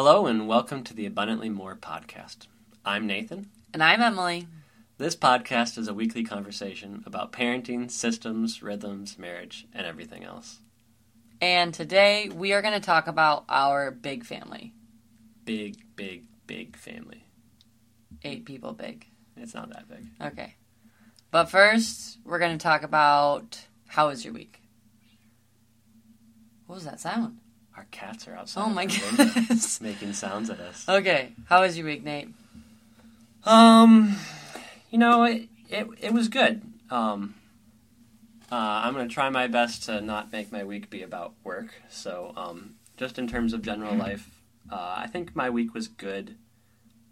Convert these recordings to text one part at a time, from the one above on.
Hello and welcome to the Abundantly More podcast. I'm Nathan. And I'm Emily. This podcast is a weekly conversation about parenting, systems, rhythms, marriage, and everything else. And today we are going to talk about our big family. Big, big, big family. Eight people big. It's not that big. Okay. But first, we're going to talk about how was your week? What was that sound? Our cats are outside. Oh my of the goodness. Making sounds at us. Okay. How was your week, Nate? Um, you know, it it, it was good. Um, uh, I'm gonna try my best to not make my week be about work. So, um, just in terms of general life, uh, I think my week was good.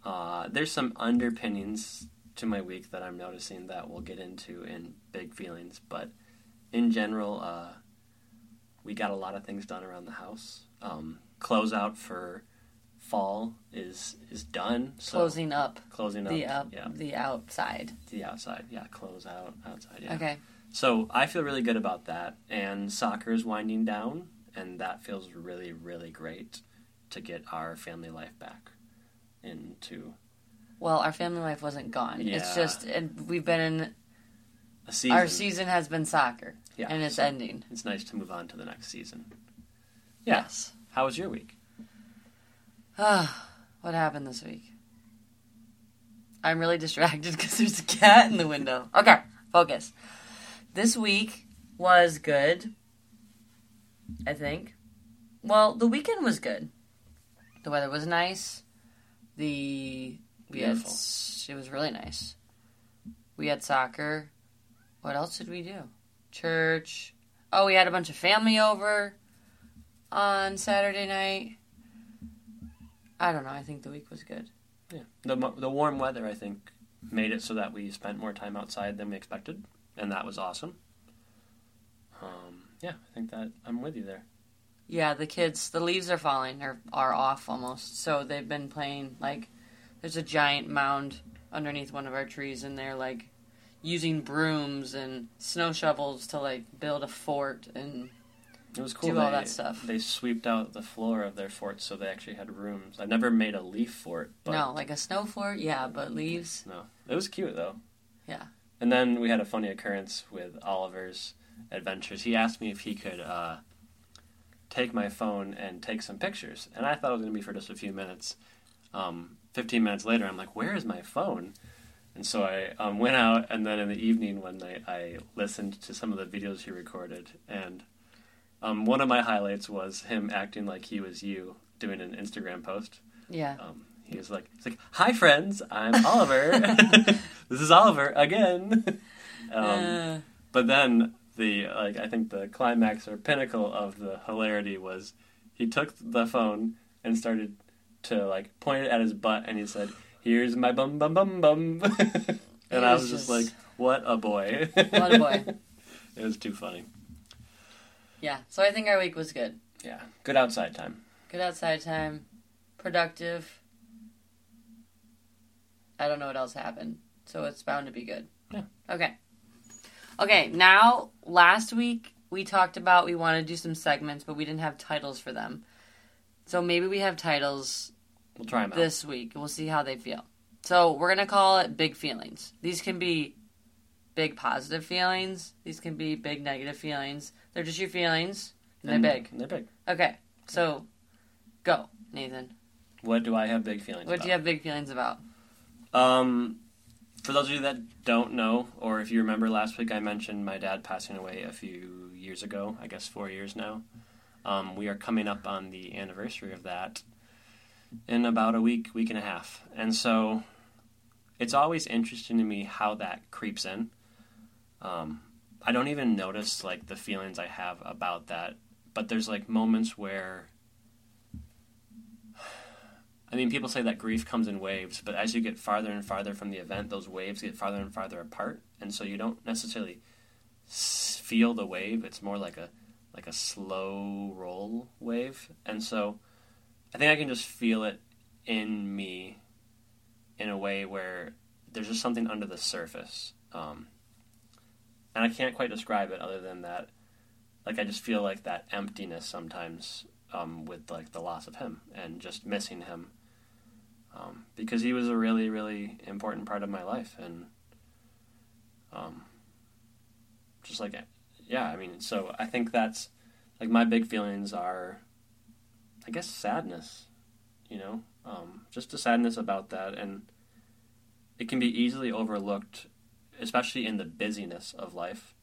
Uh, there's some underpinnings to my week that I'm noticing that we'll get into in big feelings, but in general, uh, we got a lot of things done around the house. Um, closeout for fall is is done. So Closing up closing up the up, yeah the outside. the outside yeah close out outside yeah Okay. so i feel really good about that and soccer is winding down and that feels really really great to get our family life back into Well, our family life wasn't gone. It's just and we've been in a season our season has been soccer yeah and it's so ending. it's nice to move on to the next season yeah Yes. how was your week Ah, what happened this week? I'm really distracted because there's a cat in the window. Okay, focus. This week was good. I think. Well, the weekend was good. The weather was nice. The we had Beautiful. s- it was really nice. We had soccer. What else did we do? Church. Oh, we had a bunch of family over on Saturday night. I don't know. I think the week was good. yeah the, the warm weather i think made it so that we spent more time outside than we expected and that was awesome um, yeah i think that i'm with you there Yeah, the kids, the leaves are falling or are off almost. So they've been playing like there's a giant mound underneath one of our trees, and they're like using brooms and snow shovels to like build a fort. And It was cool. do all that stuff. They sweeped out the floor of their fort, so they actually had rooms. I've never made a leaf fort, but no, like a snow fort, yeah, but leaves. no, it was cute though. Yeah. And then we had a funny occurrence with Oliver's adventures. He asked me if he could uh, take my phone and take some pictures, and I thought it was going to be for just a few minutes. Um, Fifteen minutes later, I'm like, "Where is my phone?" And so I um, went out, and then in the evening, one night, I listened to some of the videos he recorded, and um, one of my highlights was him acting like he was you doing an Instagram post. Yeah. Um, he was like, he's like, "Hi friends, I'm Oliver. this is Oliver again." um, Uh, but then the like, I think the climax or pinnacle of the hilarity was he took the phone and started to like point it at his butt, and he said, "Here's my bum bum bum bum," and I was was just just- like, "What a boy! What a boy. it was too funny. Yeah. So I think our week was good. Yeah, good outside time. Good outside time, productive. I don't know what else happened, so it's bound to be good. Yeah. Okay. Okay, now last week we talked about we want to do some segments, but we didn't have titles for them. So maybe we have titles We'll try them out. this week. We'll see how they feel. So we're gonna call it big feelings. These can be big positive feelings. These can be big negative feelings. They're just your feelings, and they're big. They're big. Okay, so go, Nathan. What do I have big feelings What about? do you have big feelings about? Um, for those of you that don't know, or if you remember last week, I mentioned my dad passing away a few years ago. I guess four years now. Um, we are coming up on the anniversary of that in about a week, week and a half, and so it's always interesting to me how that creeps in. Um, I don't even notice like the feelings I have about that, but there's like moments where I mean, people say that grief comes in waves, but as you get farther and farther from the event, those waves get farther and farther apart, and so you don't necessarily feel the wave. It's more like a like a slow roll wave, and so I think I can just feel it in me in a way where there's just something under the surface, um, and I can't quite describe it other than that. Like I just feel like that emptiness sometimes um, with like the loss of him and just missing him um, because he was a really really important part of my life and um, just like yeah I mean so I think that's like my big feelings are I guess sadness you know um, just a sadness about that and it can be easily overlooked especially in the busyness of life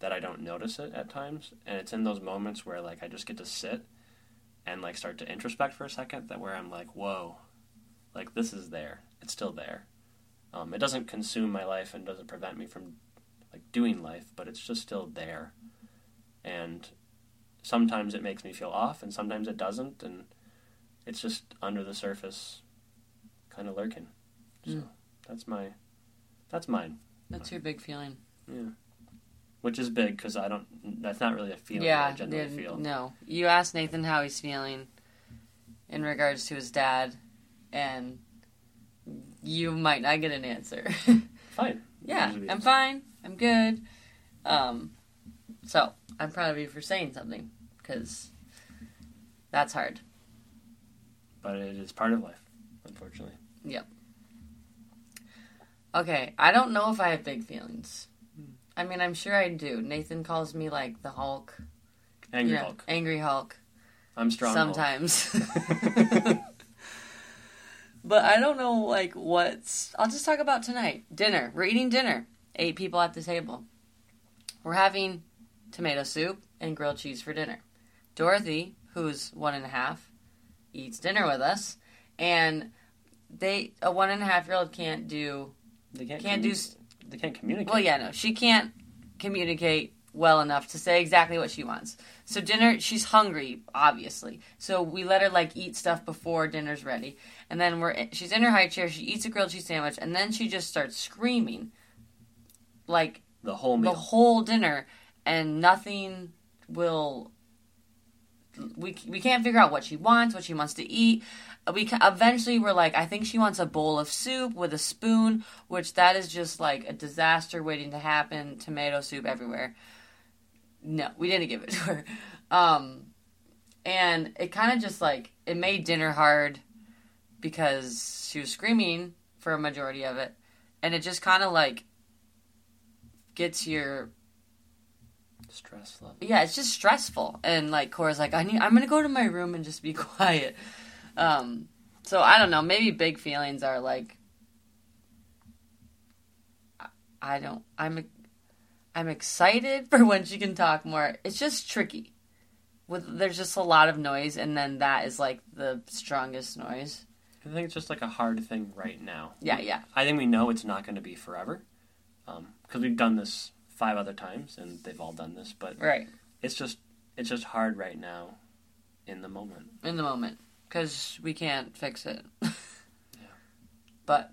that I don't notice it at times. And it's in those moments where like I just get to sit and like start to introspect for a second that where I'm like whoa like this is there. It's still there. Um, it doesn't consume my life and doesn't prevent me from like doing life but it's just still there. And sometimes it makes me feel off and sometimes it doesn't and it's just under the surface kind of lurking so Mm. that's my that's mine That's your big feeling. yeah which is big because i don't that's not really a feeling yeah, that i generally yeah, feel no. You asked Nathan how he's feeling in regards to his dad, and you might not get an answer. fine yeah, I'm it's- fine. I'm good. Um, so I'm proud of you for saying something because that's hard. but it is part of life unfortunately Okay, I don't know if I have big feelings. I mean, I'm sure I do. Nathan calls me like the Hulk. angry Yeah, hulk Angry Hulk. i'm strong sometimes. but I don't know like what's I'll just talk about tonight. Dinner. We're eating dinner. Eight people at the table. We're having tomato soup and grilled cheese for dinner. Dorothy, who's one and a half, eats dinner with us, and they a one and a half year old can't do they can't can't do they can't communicate well, yeah, no, she can't communicate well enough to say exactly what she wants. So dinner, she's hungry, obviously. So we let her like eat stuff before dinner's ready, and then we're she's in her high chair. She eats a grilled cheese sandwich, and then she just starts screaming, like the whole the whole dinner, and nothing will. We we can't figure out what she wants, what she wants to eat. We ca- eventually we're like, I think she wants a bowl of soup with a spoon, which that is just like a disaster waiting to happen. Tomato soup everywhere. No, we didn't give it to her, um, and it kind of just like it made dinner hard because she was screaming for a majority of it, and it just kind of like gets your stress level yeah, it's just stressful. And like Cora's like, I need I'm gonna go to my room and just be quiet. Um so I don't know, maybe big feelings are like I- don't I'm I'm excited for when she can talk more. It's just tricky. With there's just a lot of noise and then that is like the strongest noise. i think it's just like a hard thing right now Yeah, yeah. I think we know it's not going to be forever, because we've done this five other times and they've all done this. But Right. it's just it's just hard right now, in the moment. in the moment because we can't fix it. But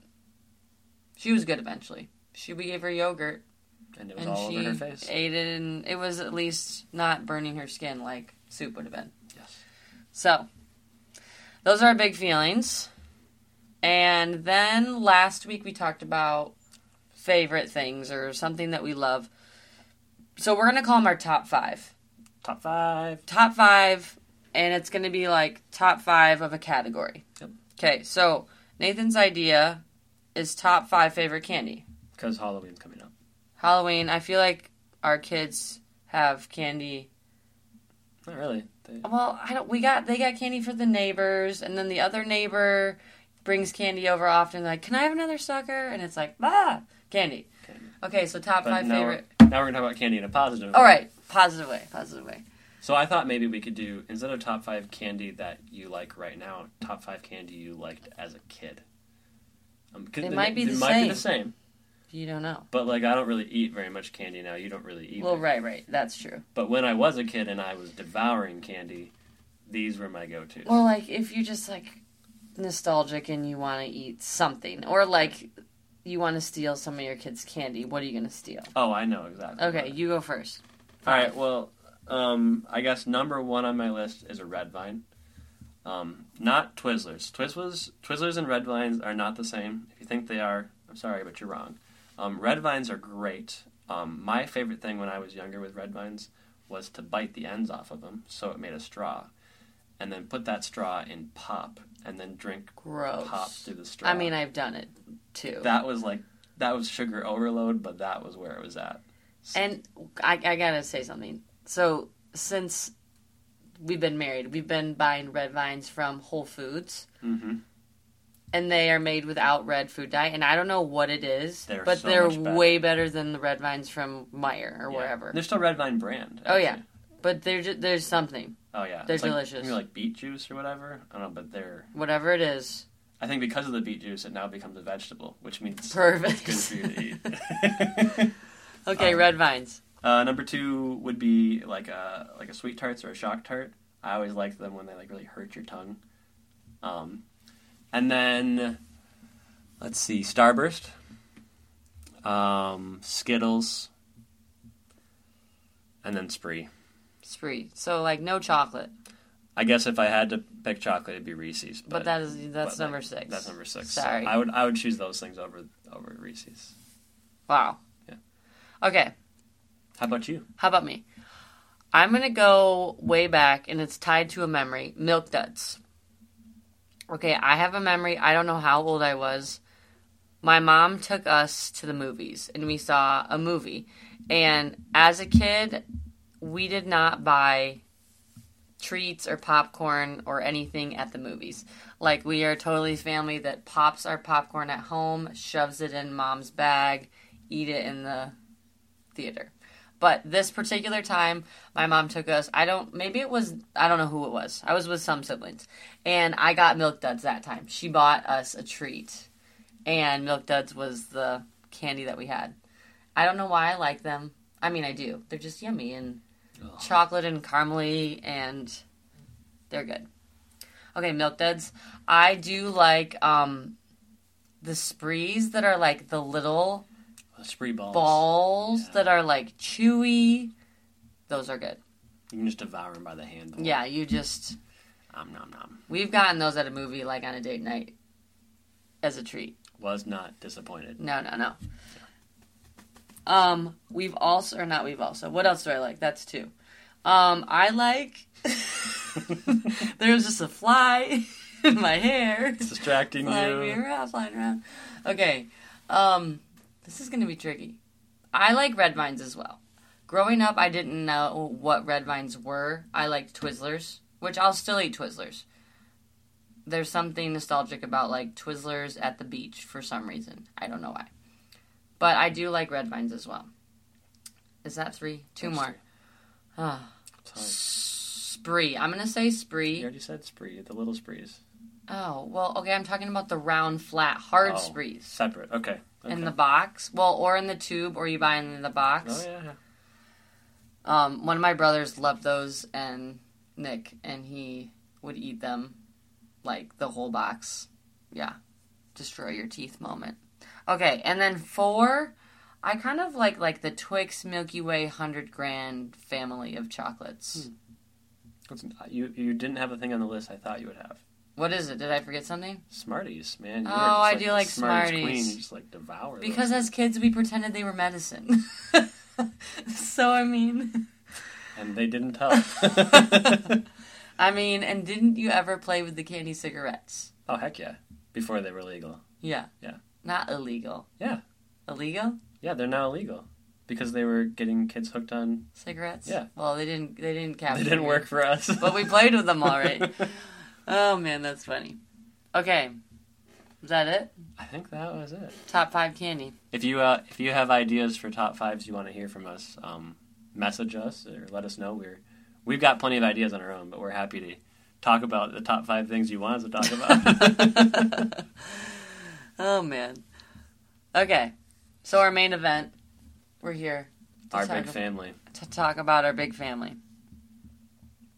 she was good eventually. She we gave her yogurt And it was and all she over her face. ate it, and it was at least not burning her skin like soup would have been. Yes. So those are our big feelings. And then last week we talked about favorite things or something that we love. So we're gonna call them our top five. Top five. top five, and it's going to be like top five of a category. Yep. Okay, so Nathan's idea is top five favorite candy. Because Halloween's coming up. Halloween, I feel like our kids have candy. Not really. They, Well, I don't. We got they got candy for the neighbors, and then the other neighbor brings candy over often. Like, can I have another sucker? And it's like, ah, candy. Candy. Okay, so top but five now favorite. We're, now we're gonna talk about candy in a positive. All way. right, positive way, positive way. So I thought maybe we could do instead of top five candy that you like right now, top five candy you liked as a kid. Um, They might be the might be same. the same. You don't know. But like I don't really eat very much candy now. You don't really eat. Well, right, right. That's true. But when I was a kid and I was devouring candy, these were my go-tos. Well, like if you're just like nostalgic and you want to eat something, or like you want to steal some of your kids' candy, what are you gonna steal? oh, I know exactly. Okay, you go first. All right. Well, um, I guess number one on my list is a red vine. Um, not Twizzlers. Twizzlers, Twizzlers and red vines are not the same. If you think they are, I'm sorry, but you're wrong. Um, red vines are great. Um, my favorite thing when I was younger with red vines was to bite the ends off of them, so it made a straw. and then put that straw in pop, and then drink Gross. pop through the straw. I mean, I've done it too. that was like that was sugar overload, but that was where it was at. And I, I gotta say something. So since we've been married, we've been buying red vines from Whole Foods, hmm and they are made without red food dye. And I don't know what it is, They're but so they're better. way better than the red vines from Meijer or Yeah. wherever. They're still Red Vine brand. Oh, yeah. But they're ju- there's something, Oh yeah. They're It's delicious. maybe like beet juice or whatever. I don't know, but they're. whatever it is. I think because of the beet juice, it now becomes a vegetable, which means Perfect. it's good for you to eat. Okay, Um, red vines. Uh, number two would be like a like a sweet tarts or a shock tart. I always like them when they like really hurt your tongue. Um, and then let's see, Starburst, um, Skittles, and then Spree. Spree. So like no chocolate, I guess if I had to pick chocolate, it'd be Reese's. but, that is that's but, like, number six. That's number six. So Sorry. I would I would choose those things over over Reese's. Wow. Yeah. Okay. How about you? How about me? I'm gonna go way back, and it's tied to a memory. Milk Duds. Okay, I have a memory. I don't know how old I was. My mom took us to the movies, and we saw a movie. And as a kid, we did not buy treats or popcorn or anything at the movies. Like we are totally family that pops our popcorn at home, shoves it in mom's bag, eat it in the theater. But this particular time, my mom took us. I don't. Maybe it was. I don't know who it was. I was with some siblings, and I got Milk Duds that time. She bought us a treat, and Milk Duds was the candy that we had. I don't know why I like them. I mean, I do. They're just yummy and Ugh. chocolate and caramely, and they're good. Okay, Milk Duds. I do like um, the sprees that are like the little Spree balls. balls Yeah. that are like chewy. Those are good. You can just devour them by the handle. Yeah, you just Nom nom nom. we've gotten those at a movie like on a date night as a treat. Was not disappointed. No, no, no. Um, we've also or not we've also. What else do I like? That's two. Um, I like there's just a fly in my hair. It's distracting flying me you. around, flying around. Okay, um, this is gonna be tricky. I like red vines as well. Growing up, I didn't know what red vines were. I liked Twizzlers, which I'll still eat Twizzlers. There's something nostalgic about like Twizzlers at the beach for some reason. I don't know why, but I do like red vines as well. Is that three? Two That's more. three. Ah, Sorry. spree. I'm gonna say spree. You already said spree, the little sprees. Oh, well, okay, I'm talking about the round, flat, hard Oh, sprees. Separate. Okay. okay. In the box. Well, or in the tube, or you buy them in the box. Oh yeah, yeah. Um, one of my brothers loved those, and Nick, and he would eat them, like, the whole box. Yeah. Destroy your teeth moment. Okay, and then four, I kind of like, like, the Twix Milky Way 100 grand family of chocolates. What's- You you didn't have a thing on the list I thought you would have. What is it? Did I forget something? Smarties, man. You Oh, I like do like Smarties Smarties. Queen. You just like devour them. Because as kids, we pretended they were medicine. so, I mean, and they didn't help. I mean, and didn't you ever play with the candy cigarettes? oh heck yeah! Before they were legal. Yeah. Yeah. Not illegal. Yeah. Illegal Yeah, they're now illegal because they were getting kids hooked on. cigarettes? Yeah. Well, they didn't. They didn't capture. They didn't work for us. But we played with them all right. Oh man, that's funny. Okay. Is that it? I think that was it. Top five candy. If you uh, if you have ideas for top fives you want to hear from us, um, message us or let us know. We're we've got plenty of ideas on our own, but we're happy to talk about the top five things you want us to talk about. oh man. Okay. So our main event. We're here. our big ab- family. To talk about our big family.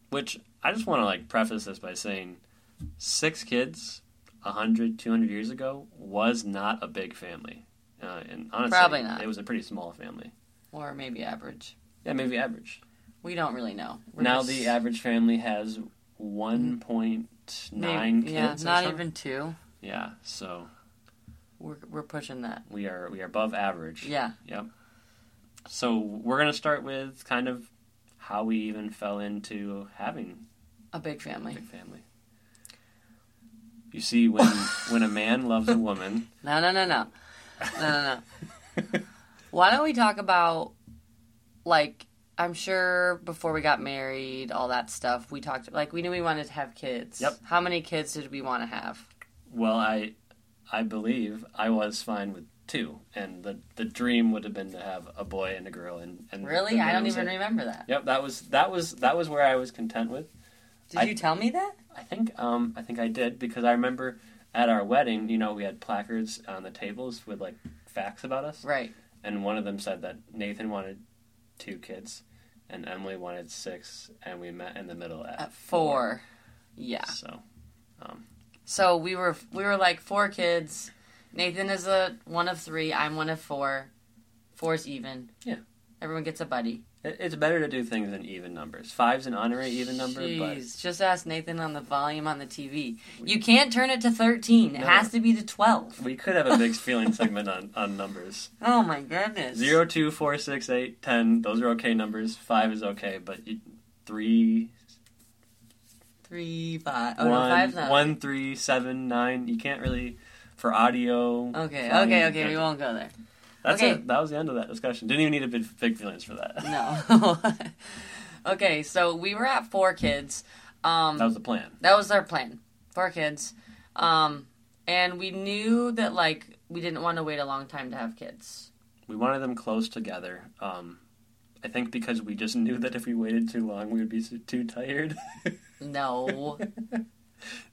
Which I just want to like preface this by saying, six kids, 100, 200 years ago was not a big family. Uh, and honestly, Probably not. It was a pretty small family. Or maybe average. Yeah, maybe average. We don't really know. We're now just- the average family has 1.9 maybe- kids. Yeah, not something. even two. Yeah, so We're we're pushing that. we are we are above average. Yeah. Yep. So we're gonna start with kind of how we even fell into having A big family. Big family. You see, when when a man loves a woman, No, no, no, no, no, no, no. Why don't we talk about like I'm sure before we got married, all that stuff. We talked like we knew we wanted to have kids. Yep. How many kids did we want to have? well, I I believe I was fine with two, and the the dream would have been to have a boy and a girl. And, and Really? I don't even it. remember that. Yep, that was that was that was where I was content with. Did I- you tell me that? I think um I think I did because I remember at our wedding, you know, we had placards on the tables with like facts about us, Right. and one of them said that Nathan wanted two kids, and Emily wanted six, and we met in the middle at, At four. Yeah. So, um, So we were we were like four kids. Nathan is a one of three. I'm one of four. Four's even. Yeah. Everyone gets a buddy. It, it's better to do things in even numbers. Five's an honorary even number, but Jeez, just ask Nathan on the volume on the TV. You can't turn it to 13. It has to be to 12. we could have a big feeling segment on, on numbers. Oh my goodness. Zero, two, four, six, eight, ten. Those are okay numbers. Five is okay, but you, three, Three, five. Oh, no, one, five's not. one, three, seven, nine. You can't really for audio. Okay, okay, okay. We won't go there. That's okay. it. That was the end of that discussion. Didn't even need a big, big feelings for that. No. okay, so we were at four kids. Um, That was the plan. that was our plan. Four kids. Um, and we knew that, like, we didn't want to wait a long time to have kids. We wanted them close together. Um, I think because we just knew that if we waited too long, we would be too tired. No.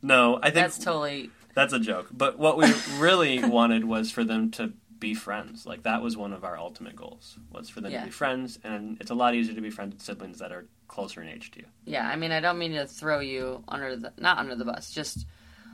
no, I think That's totally. That's a joke. But what we really wanted was for them to be friends. Like that was one of our ultimate goals. Was for them Yeah. to be friends, and it's a lot easier to be friends with siblings that are closer in age to you. Yeah, I mean, I don't mean to throw you under the not under the bus. Just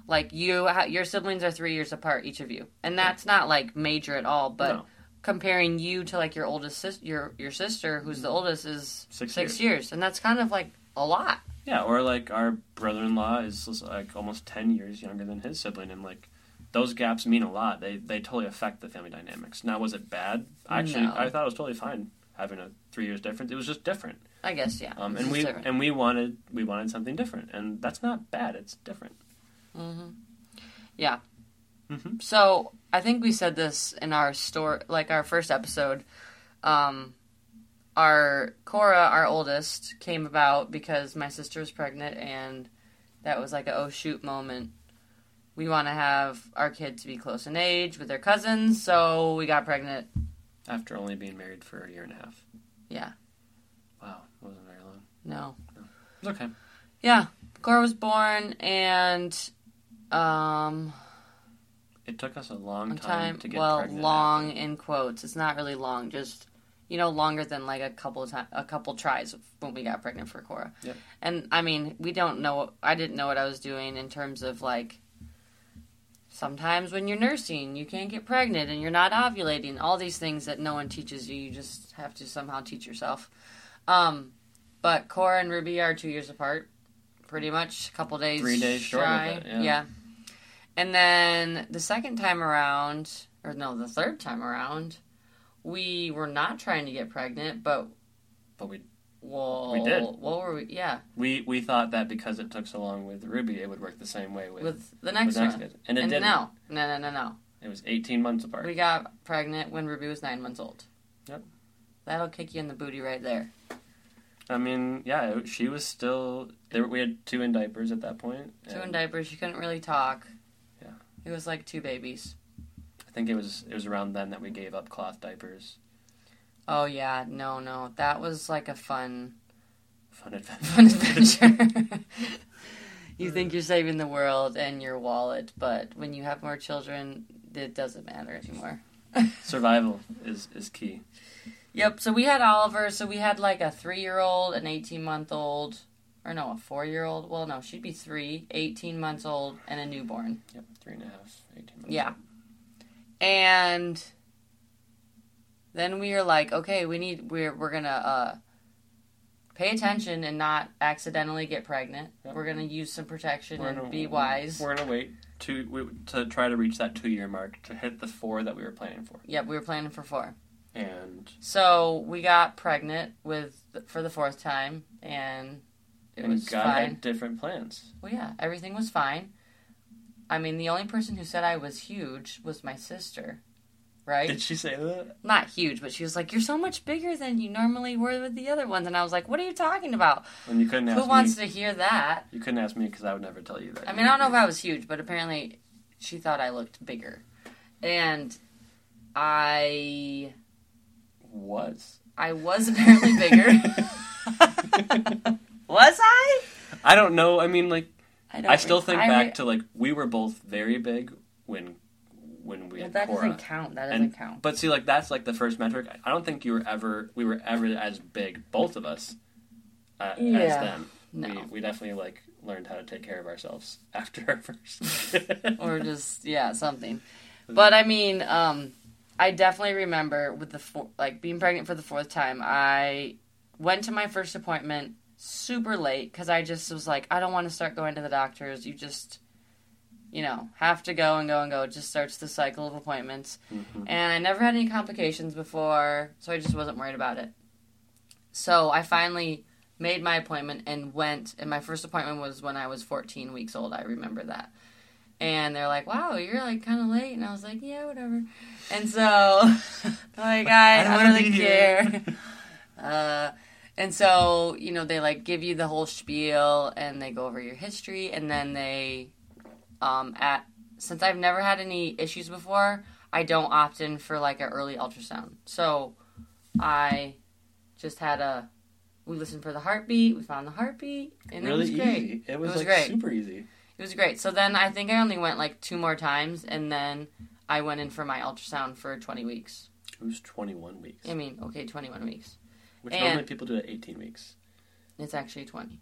like you, your siblings are three years apart, each of you, and that's not like major at all. But No. comparing you to like your oldest sis, your your sister, who's the mm-hmm. oldest, is Six six years. years, and that's kind of like a lot. Yeah, or like our brother-in-law is like almost ten years younger than his sibling, and like those gaps mean a lot. They they totally affect the family dynamics. Now, was it bad? Actually, No. I thought it was totally fine having a three years difference. It was just different. I guess, yeah. Um, and we different. and we wanted we wanted something different, and that's not bad. It's different. Mhm. Yeah. hmm So I think we said this in our store, like our first episode. Um, our Cora, our oldest, came about because my sister was pregnant, and that was like a oh shoot moment. We want to have our kid to be close in age with their cousins, so we got pregnant. After only being married for a year and a half. Yeah. Wow, it wasn't very long. No. It's okay. Yeah. Cora was born, and um, It took us a long long time, time. to get well, pregnant. long in quotes. It's not really long. Just you know, longer than like a couple of time, a couple tries when we got pregnant for Cora. Yep. And I mean, we don't know. I didn't know what I was doing in terms of like. Sometimes when you're nursing, you can't get pregnant and you're not ovulating. All these things that no one teaches you, you just have to somehow teach yourself. Um, but Cora and Ruby are two years apart, pretty much. A couple days, Three days short of shy. it, yeah. yeah. And then the second time around, or no, the third time around, we were not trying to get pregnant, but But we well, We did. What were we? Yeah, we we thought that because it took so long with Ruby, it would work the same way with, with the with next the next one. kid, and it and didn't. no, no, no, no, no. It was eighteen months apart. We got pregnant when Ruby was nine months old. Yep. That'll kick you in the booty right there. I mean, yeah, she was still. There, we had two in diapers at that point. Two in diapers. She couldn't really talk. Yeah. It was like two babies. I think it was it was around then that we gave up cloth diapers. Oh yeah, no, no, that was like a fun, Fun adventure. fun adventure. you hmm. think you're saving the world and your wallet, but when you have more children, it doesn't matter anymore. Survival is is key. Yep. So we had Oliver. So we had like a three-year-old, an eighteen-month-old, or no, a four-year-old. Well, no, she'd be three, 18 months old, and a newborn. Yep, three and a half, 18 months. Yeah. And then we are like, okay, we need we're we're gonna uh, pay attention and not accidentally get pregnant. Yep. We're gonna use some protection We're and gonna- be wise. We're gonna wait to we, to try to reach that two year mark to hit the four that we were planning for, Yep, we were planning for four. and So we got pregnant with for the fourth time, and it and was God fine. had different plans. Well, yeah, everything was fine. I mean, the only person who said I was huge was my sister, right? Did she say that? Not huge, but she was like, "You're so much bigger than you normally were with the other ones," and I was like, "What are you talking about? And you couldn't ask me. Who wants me. to hear that?" You couldn't ask me because I would never tell you that. I mean, I don't know if I was huge, but apparently she thought I looked bigger, and I was. I was apparently bigger. was I? I don't know. I mean, like I, I still re- think I back re- to like we were both very big when when we Well, had that doesn't count. That doesn't And- count. But see, like that's like the first metric. I don't think you were ever we were ever as big, both of us, uh, as Yeah. them. No. We, we definitely like learned how to take care of ourselves after our first. or just yeah something but i mean um i definitely remember with the four, like being pregnant for the fourth time i went to my first appointment super late because i just was like i don't want to start going to the doctors you just you know have to go and go and go. It just starts the cycle of appointments. Mhm. and i never had any complications before so i just wasn't worried about it. So i finally made my appointment and went and my first appointment was when i was 14 weeks old. I remember that. And they're like wow you're like kind of late. And i was like yeah whatever. And so like i, I don't I don't really care. Uh, and so you know they like give you the whole spiel and they go over your history and then they um, at since i've never had any issues before i don't opt in for like an early ultrasound so i just had a we listened for the heartbeat we found the heartbeat and really it was great easy. It was, was like great. super easy. it was great so then i think i only went like two more times and then i went in for my ultrasound for 20 weeks It was twenty one weeks, i mean okay 21 weeks which and- normally people do at eighteen weeks. it's actually 20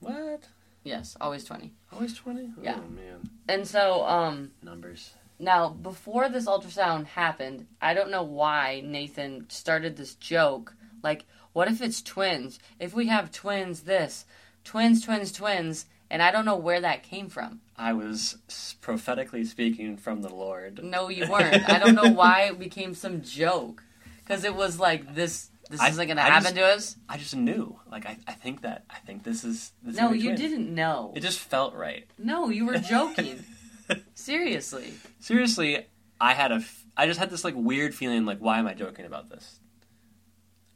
What? Yes always 20 Always twenty? Yeah. Oh man, and so um numbers. Now, before this ultrasound happened, I don't know why Nathan started this joke. Like, what if it's twins? If we have twins, this. Twins, twins, twins. And I don't know where that came from. I was prophetically speaking from the Lord. No, you weren't. I don't know why it became some joke. Because it was like, this this I- isn't going to happen just- to us. I just knew. Like I, I think that I think this is. This is No, gonna you twins. didn't know. It just felt right. No, you were joking. Seriously. Seriously, I had a. F- I just had this like weird feeling. Like, why am I joking about this?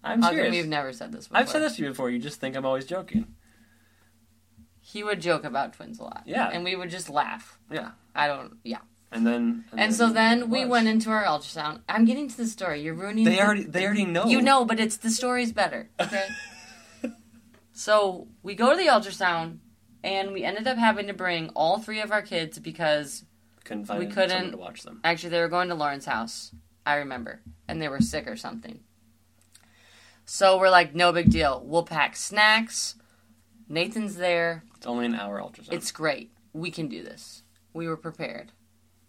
I'm How serious. we've never said this before? I've said this to you before. You just think I'm always joking. He would joke about twins a lot. Yeah. And we would just laugh. Yeah. I don't, yeah. And then. And so then we went into our ultrasound. I'm getting to the story. You're ruining. They the- already. They already know. You know, but it's the story's better. Okay. so we go to the ultrasound, and we ended up having to bring all three of our kids because Couldn't find we couldn't- to watch them. actually they were going to Lauren's house. I remember, and they were sick or something. So we're like, no big deal. We'll pack snacks. Nathan's there. It's only an hour ultrasound. It's great. We can do this. We were prepared.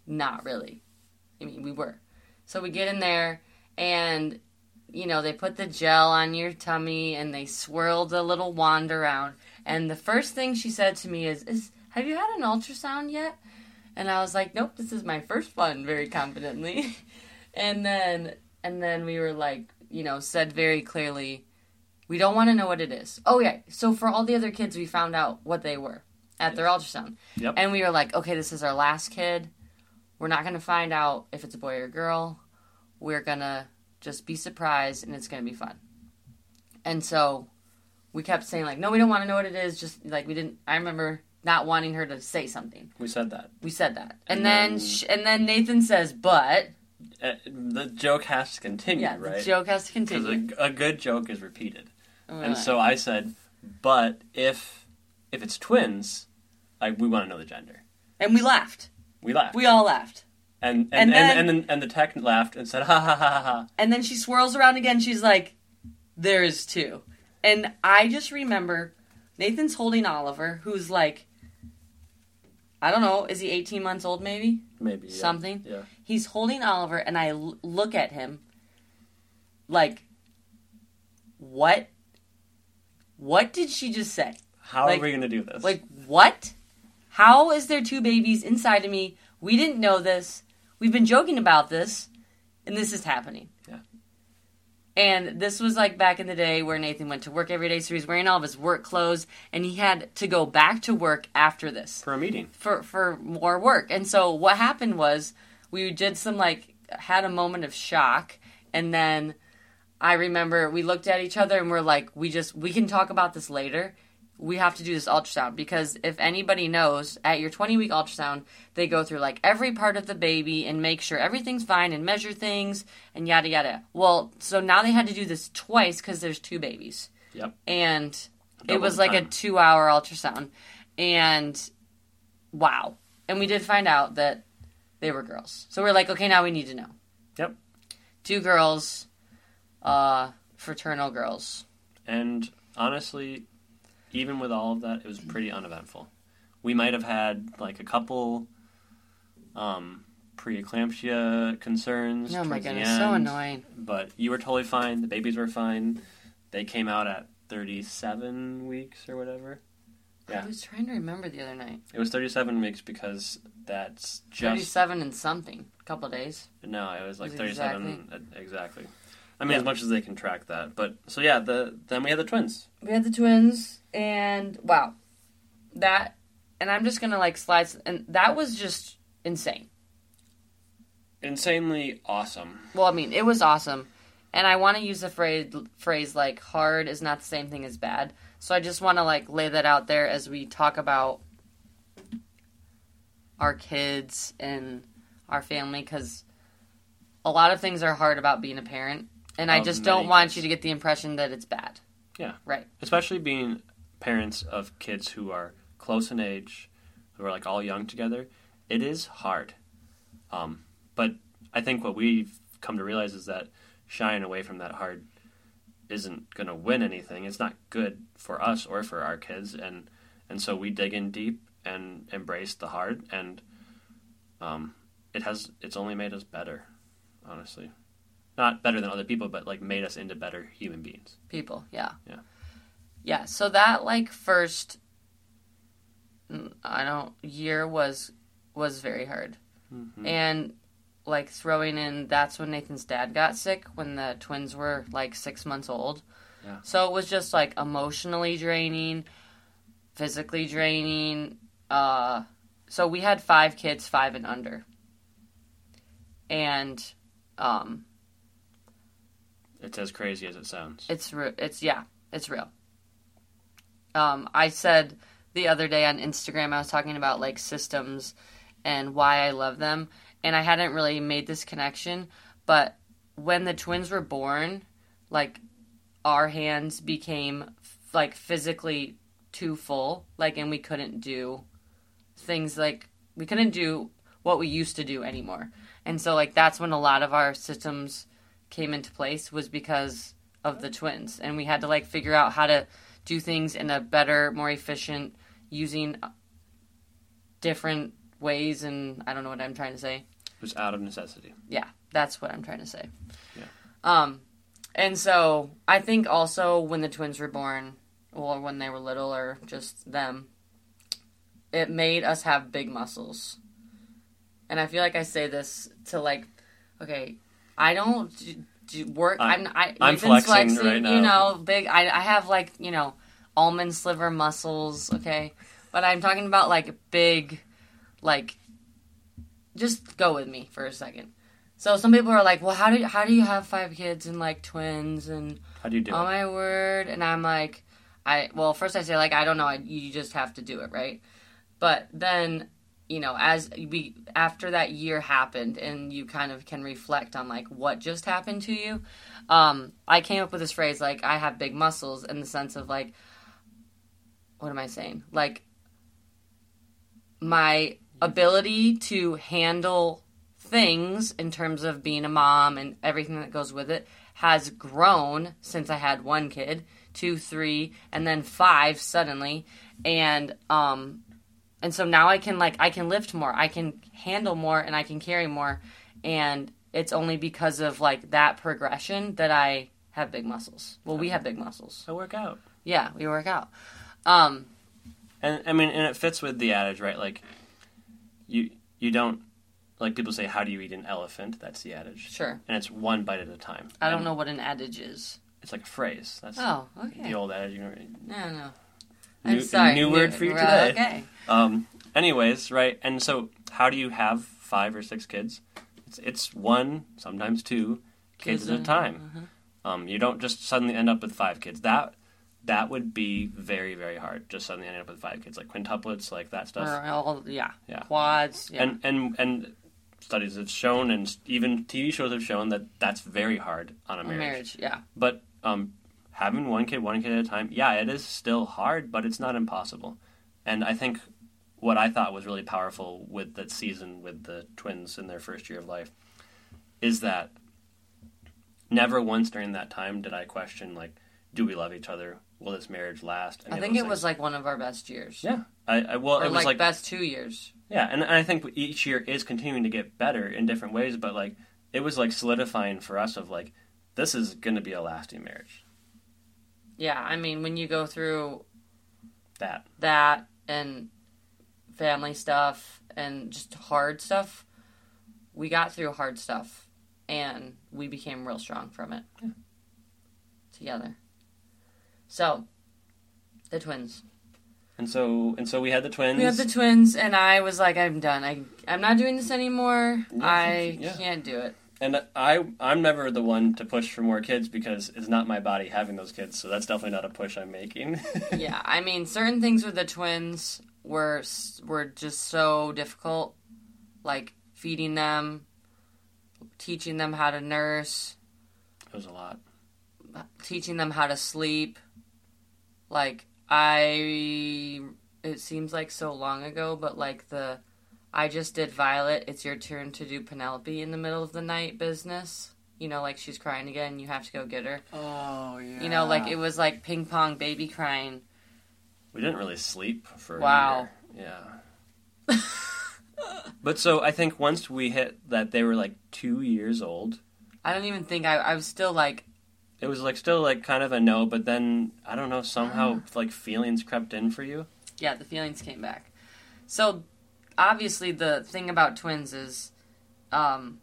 Not really. I mean, we were. So we get in there, and, you know, they put the gel on your tummy and they swirl the little wand around. And the first thing she said to me is, is Have you had an ultrasound yet? And I was like, Nope, this is my first one, very confidently. and then, and then we were like, you know, said very clearly, we don't want to know what it is. Oh yeah. So for all the other kids, we found out what they were at their ultrasound. Yep. And we were like, okay, this is our last kid. We're not going to find out if it's a boy or a girl. We're going to just be surprised and it's going to be fun. And so we kept saying like, no, we don't want to know what it is. Just like we didn't I remember not wanting her to say something. we said that. We said that. And, And then then- sh- and then Nathan says, "But Uh, the joke has to continue, yeah, right? the joke has to Because continue." a, a good joke is repeated. And And like, so I said, but if if it's twins, like we want to know the gender. and we laughed. We laughed. We all laughed. and and and and, then- and, then, and the tech laughed and said, ha ha ha ha ha. And then she swirls around again. She's like, there is two. And I just remember Nathan's holding Oliver, who's like, I don't know, is he 18 months old maybe? Maybe yeah. Something. Yeah. He's holding Oliver, and I l- look at him like, what? What did she just say? How Like- are we gonna do this? Like, what? How is there two babies inside of me? We didn't know this. We've been joking about this, and this is happening. Yeah. And this was like back in the day where Nathan went to work every day, so he was wearing all of his work clothes, and he had to go back to work after this For a meeting. for for more work. And so what happened was we did some like had a moment of shock, and then I remember we looked at each other and we're like, we just we can talk about this later. We have to do this ultrasound because if anybody knows, at your 20 week ultrasound, they go through like every part of the baby and make sure everything's fine and measure things and yada yada. Well, so now they had to do this twice because there's two babies. Yep. and it was like a two hour ultrasound. And wow. And we did find out that they were girls. So we're like okay now we need to know. Yep. two girls uh fraternal girls. And honestly, even with all of that, it was pretty uneventful. We might have had like a couple um, preeclampsia concerns. oh my goodness so annoying But you were totally fine. The babies were fine. They came out at 37 weeks or whatever. Yeah. i was trying to remember the other night It was 37 weeks because that's just 37 and something a couple days no, it was like Was 37 exactly. exactly. I mean, Yeah. as much as they can track that. But so yeah, the then we had the twins. we had the twins and wow that and i'm just gonna like slide and that was just insane Insanely awesome. Well, I mean, it was awesome. And I want to use the phrase phrase like hard is not the same thing as bad. So I just want to like lay that out there as we talk about our kids and our family cuz a lot of things are hard about being a parent. And I just don't want kids. you to get the impression that it's bad. Yeah. Right. especially being parents of kids who are close in age, who are like all young together, it is hard. Um, but I think what we've come to realize is that shying away from that hard isn't going to win anything. It's not good for us or for our kids, and and so we dig in deep and embrace the hard, and um, it has it's only made us better, honestly. Not better than other people, but like made us into better human beings. people yeah Yeah. yeah so that like first mm, i don't year was was very hard Mhm. and like throwing in that's when nathan's dad got sick when the twins were like six months old Yeah. so it was just like emotionally draining physically draining uh so we had five kids five and under and um It's as crazy as it sounds. It's re- it's yeah, it's real. Um, I said the other day on Instagram I was talking about like systems and why I love them, and I hadn't really made this connection, but when the twins were born, like our hands became like physically too full, like and we couldn't do things like we couldn't do what we used to do anymore. And so like that's when a lot of our systems came into place was because of the twins. And we had to like figure out how to do things in a better more efficient using different ways. And i don't know what i'm trying to say. It was out of necessity. yeah that's what i'm trying to say. Yeah. um and so i think also when the twins were born or when they were little or just them it made us have big muscles. And i feel like i say this to like okay i don't do, do work I'm- i'm I, I'm Nathan's flexing right now. you know big I, I have like you know almond sliver muscles okay but i'm talking about like big like just go with me for a second so some people are like well how do you, how do you have five kids and like twins and How do you do it? oh it? my word and i'm like i well first i say like i don't know I, you just have to do it right but then you know as we after that year happened and you kind of can reflect on like what just happened to you um i came up with this phrase like i have big muscles in the sense of like what am i saying? Like my ability to handle things in terms of being a mom and everything that goes with it has grown since I had one kid, two, three, and then five suddenly, and um, and so now I can like I can lift more, I can handle more, and I can carry more, and it's only because of like that progression that I have big muscles. Well, we have big muscles. I work out. Yeah, we work out. Um, And I mean, and it fits with the adage, right? Like, you you don't like people say, "How do you eat an elephant?" That's the adage, Sure. and it's one bite at a time. I don't And know what an adage is. It's like a phrase. That's Oh, okay. the old adage. You know, No, no. I'm New- sorry. new word for you today. Okay. Um, anyways, right, and so how do you have five or six kids? It's, it's one, sometimes two kids at a time. Uh-huh. Um, you don't just suddenly end up with five kids. That that would be very very hard. Just suddenly end up with five kids, like quintuplets, like that stuff. Or all, yeah. Yeah. Quads. Yeah. And and and studies have shown, and even TV shows have shown that that's very hard on a A marriage. marriage. Yeah. But um, having one kid, one kid at a time, yeah, it is still hard, but it's not impossible. And I think what I thought was really powerful with that season with the twins in their first year of life is that never once during that time did I question like, do we love each other? Will this marriage last? Any I think it things. was like one of our best years. yeah. I, I well, Or it was like, like best two years. yeah, and, and I think each year is continuing to get better in different ways, but like it was like solidifying for us of like this is going to be a lasting marriage. Yeah. I mean, when you go through That that and family stuff and just hard stuff, we got through hard stuff and we became real strong from it Yeah. together. So, the twins. And so and so we had the twins. We had the twins, and I was like, I'm done. I, I'm not doing this anymore. Yeah, I yeah. can't do it. And I I'm never the one to push for more kids because it's not my body having those kids, so that's definitely not a push I'm making. yeah, I mean, certain things with the twins were were just so difficult, like feeding them, teaching them how to nurse, it was a lot. teaching them how to sleep. Like I, it seems like so long ago, but like the, I just did Violet. It's your turn to do Penelope in the middle of the night business. You know, like she's crying again. You have to go get her. Oh yeah. You know, like it was like ping pong baby crying. we didn't really sleep for Wow. a year. Yeah. but so I think once we hit that they were like two years old, I don't even think I. I was still like, it was like still like kind of a no, but then I don't know somehow Ah. like feelings crept in for you. yeah, the feelings came back. So, obviously, the thing about twins is, um,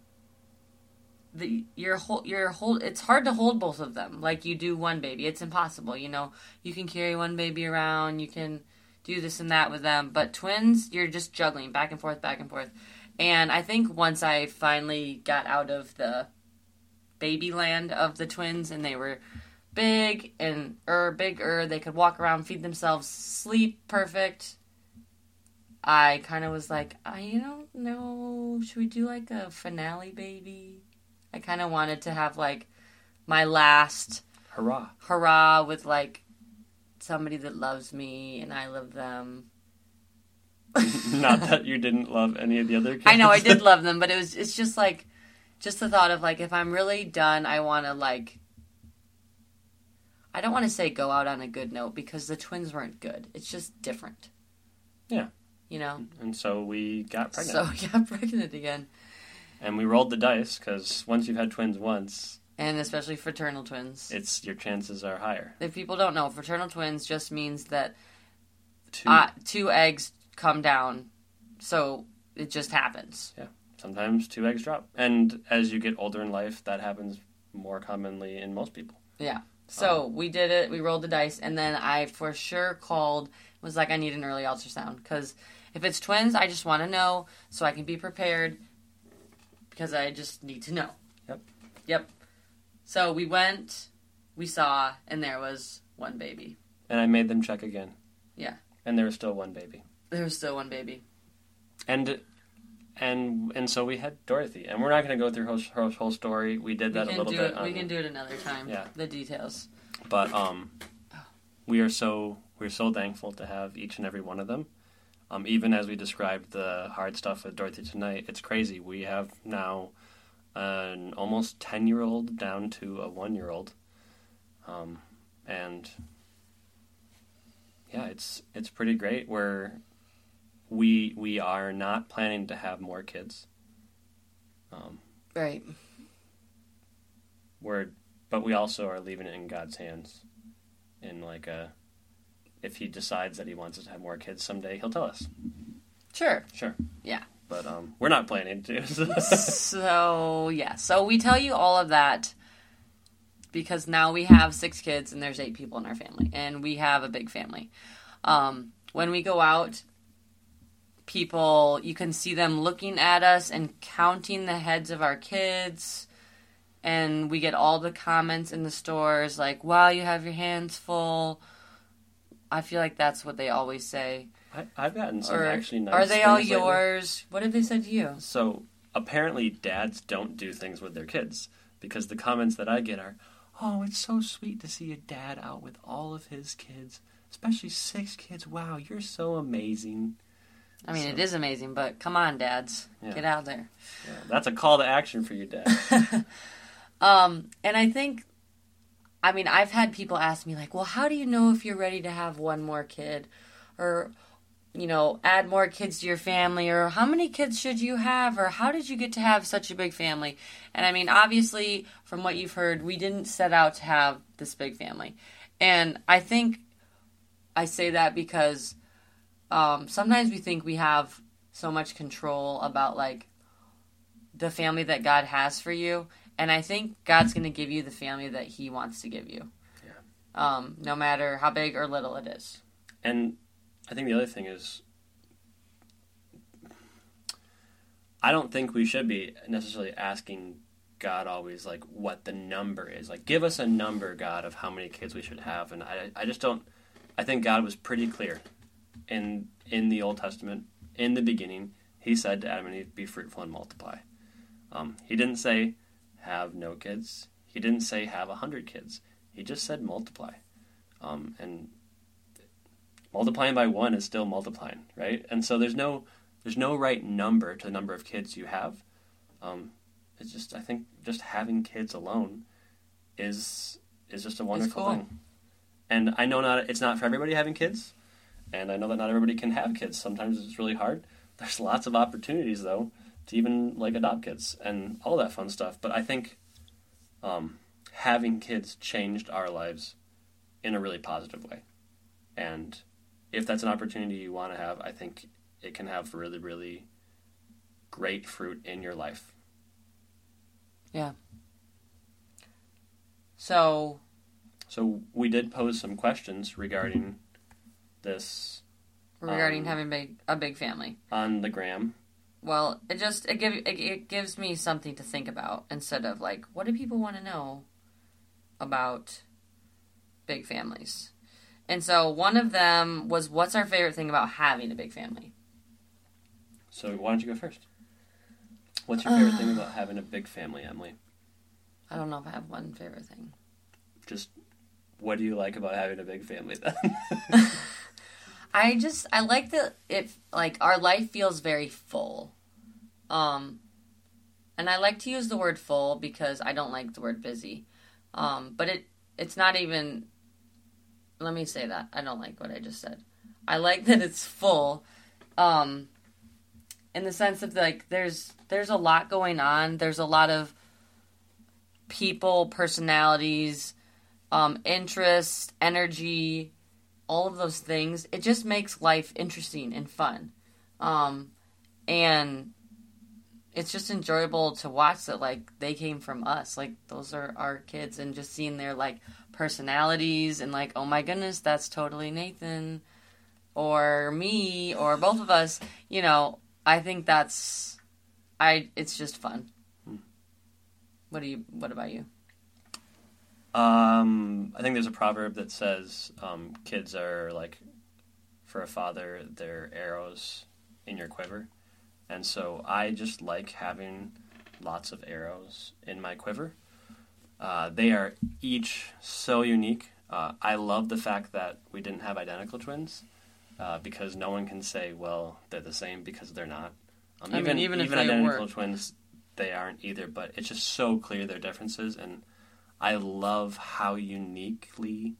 the you're hold you're. It's hard to hold both of them like you do one baby. It's impossible. You know, you can carry one baby around. You can do this and that with them, but twins, you're just juggling back and forth, back and forth. And I think once I finally got out of the baby land of the twins and they were big and er bigger, they could walk around, feed themselves, sleep perfect. I kind of was like, I don't know, should we do like a finale baby? I kind of wanted to have like my last Hurrah! hurrah with like somebody that loves me and I love them. Not that you didn't love any of the other kids. I know I did love them, but it was it's just like just the thought of like if I'm really done, I want to like I don't want to say go out on a good note because the twins weren't good. It's just different. Yeah. You know. and so we got pregnant. So we got pregnant again, and we rolled the dice because once you've had twins once, and especially fraternal twins. it's your chances are higher. if people don't know, fraternal twins just means that Two, uh, two eggs come down, so it just happens. Yeah, sometimes two eggs drop, and as you get older in life, that happens more commonly in most people. Yeah. So we did it. We rolled the dice, and then I for sure called. Was like, I need an early ultrasound because if it's twins, I just want to know so I can be prepared because I just need to know. Yep. Yep. So we went, we saw, and there was one baby. And I made them check again. Yeah. And there was still one baby. There was still one baby. And and and so we had Dorothy, and we're not going to go through her, her whole story. We did that we a little bit, it. on, we can do it another time. Yeah. The details. but um, we are so we're so thankful to have each and every one of them. Um, even as we described the hard stuff with Dorothy tonight, it's crazy. We have now an almost ten year old down to a one year old, um, and yeah, it's it's pretty great. We're we we are not planning to have more kids. Um, Right. we're but we also are leaving it in God's hands. In like a, if He decides that He wants us to have more kids someday, He'll tell us. Sure. Sure. Yeah. but um, we're not planning to. so yeah, so we tell you all of that because now we have six kids and there's eight people in our family, and we have a big family. Um, when we go out, people you can see them looking at us and counting the heads of our kids. And we get all the comments in the stores like, "Wow, you have your hands full." I feel like that's what they always say. I, I've gotten some Or actually nice. are they all things lately. yours? What have they said to you? So apparently, dads don't do things with their kids because the comments that I get are, "Oh, it's so sweet to see a dad out with all of his kids, especially six kids. Wow, you're so amazing." I mean, So- it is amazing, but come on, dads, Yeah. get out there. Yeah, that's a call to action for you, dad. Um, and I think, I mean, I've had people ask me like, "Well, how do you know if you're ready to have one more kid, or, you know, add more kids to your family, or how many kids should you have, or how did you get to have such a big family?" And I mean, obviously, from what you've heard, we didn't set out to have this big family, and I think I say that because um, sometimes we think we have so much control about like the family that God has for you. And I think God's going to give you the family that He wants to give you. Yeah. Um, no matter how big or little it is. And I think the other thing is, I don't think we should be necessarily asking God always like what the number is. Like, give us a number, God, of how many kids we should have. And I, I just don't. I think God was pretty clear in in the Old Testament. In the beginning, He said to Adam and Eve, "Be fruitful and multiply." Um, he didn't say have no kids. He didn't say have a hundred kids. He just said multiply. Um, and multiplying by one is still multiplying, right? And so there's no there's no right number to the number of kids you have. Um, it's just I think just having kids alone is is just a wonderful cool. thing. And I know not it's not for everybody having kids, and I know that not everybody can have kids. Sometimes it's really hard. There's lots of opportunities though to even like adopt kids and all that fun stuff. But I think um, having kids changed our lives in a really positive way. And if that's an opportunity you want to have, I think it can have really, really great fruit in your life. Yeah. So, So we did pose some questions regarding this regarding Um, having big, a big family. on the gram. Well, it just it, give, it, it gives me something to think about instead of like, what do people want to know about big families? And so one of them was, what's our favorite thing about having a big family? So why don't you go first? What's your favorite thing about having a big family, Emily? I don't know if I have one favorite thing. Just what do you like about having a big family then? I just I like that it like our life feels very full. Um and I like to use the word full because I don't like the word busy. Um but it it's not even let me say that. I don't like what I just said. I like that it's full um in the sense of like there's there's a lot going on. There's a lot of people, personalities, um interests, energy, all of those things, it just makes life interesting and fun. Um, and it's just enjoyable to watch that like they came from us. Like those are our kids and just seeing their like personalities and like, oh my goodness, that's totally Nathan or me or both of us, you know, I think that's I it's just fun. What do you what about you? Um, I think there's a proverb that says um, kids are like, for a father, they're arrows in your quiver. And so I just like having lots of arrows in my quiver. Uh, they are each so unique. Uh, I love the fact that we didn't have identical twins uh, because no one can say, well, they're the same because they're not. Um, I mean, even even if even they identical were. twins, they aren't either. But it's just so clear their differences, and I love how uniquely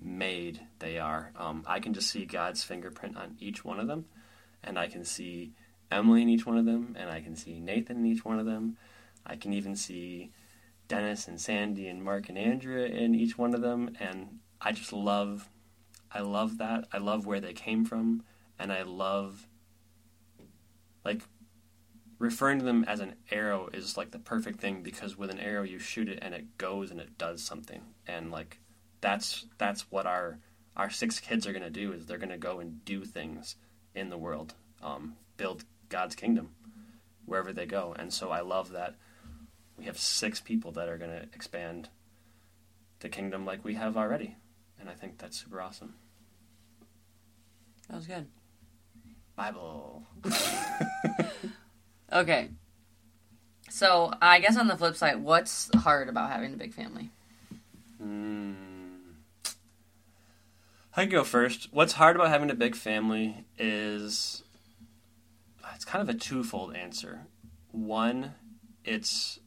made they are. Um, I can just see God's fingerprint on each one of them, and I can see Emily in each one of them, and I can see Nathan in each one of them. I can even see Dennis and Sandy and Mark and Andrea in each one of them, and I just love, I love that. I love where they came from, and I love, like referring to them as an arrow is like the perfect thing because with an arrow you shoot it and it goes and it does something. And like that's that's what our our six kids are going to do is they're going to go and do things in the world um, build god's kingdom wherever they go. And so i love that we have six people that are going to expand the kingdom like we have already. And i think that's super awesome. That was good. bible Okay. So I guess on the flip side, what's hard about having a big family? Mm. I can go first. What's hard about having a big family is it's kind of a twofold answer. One, it's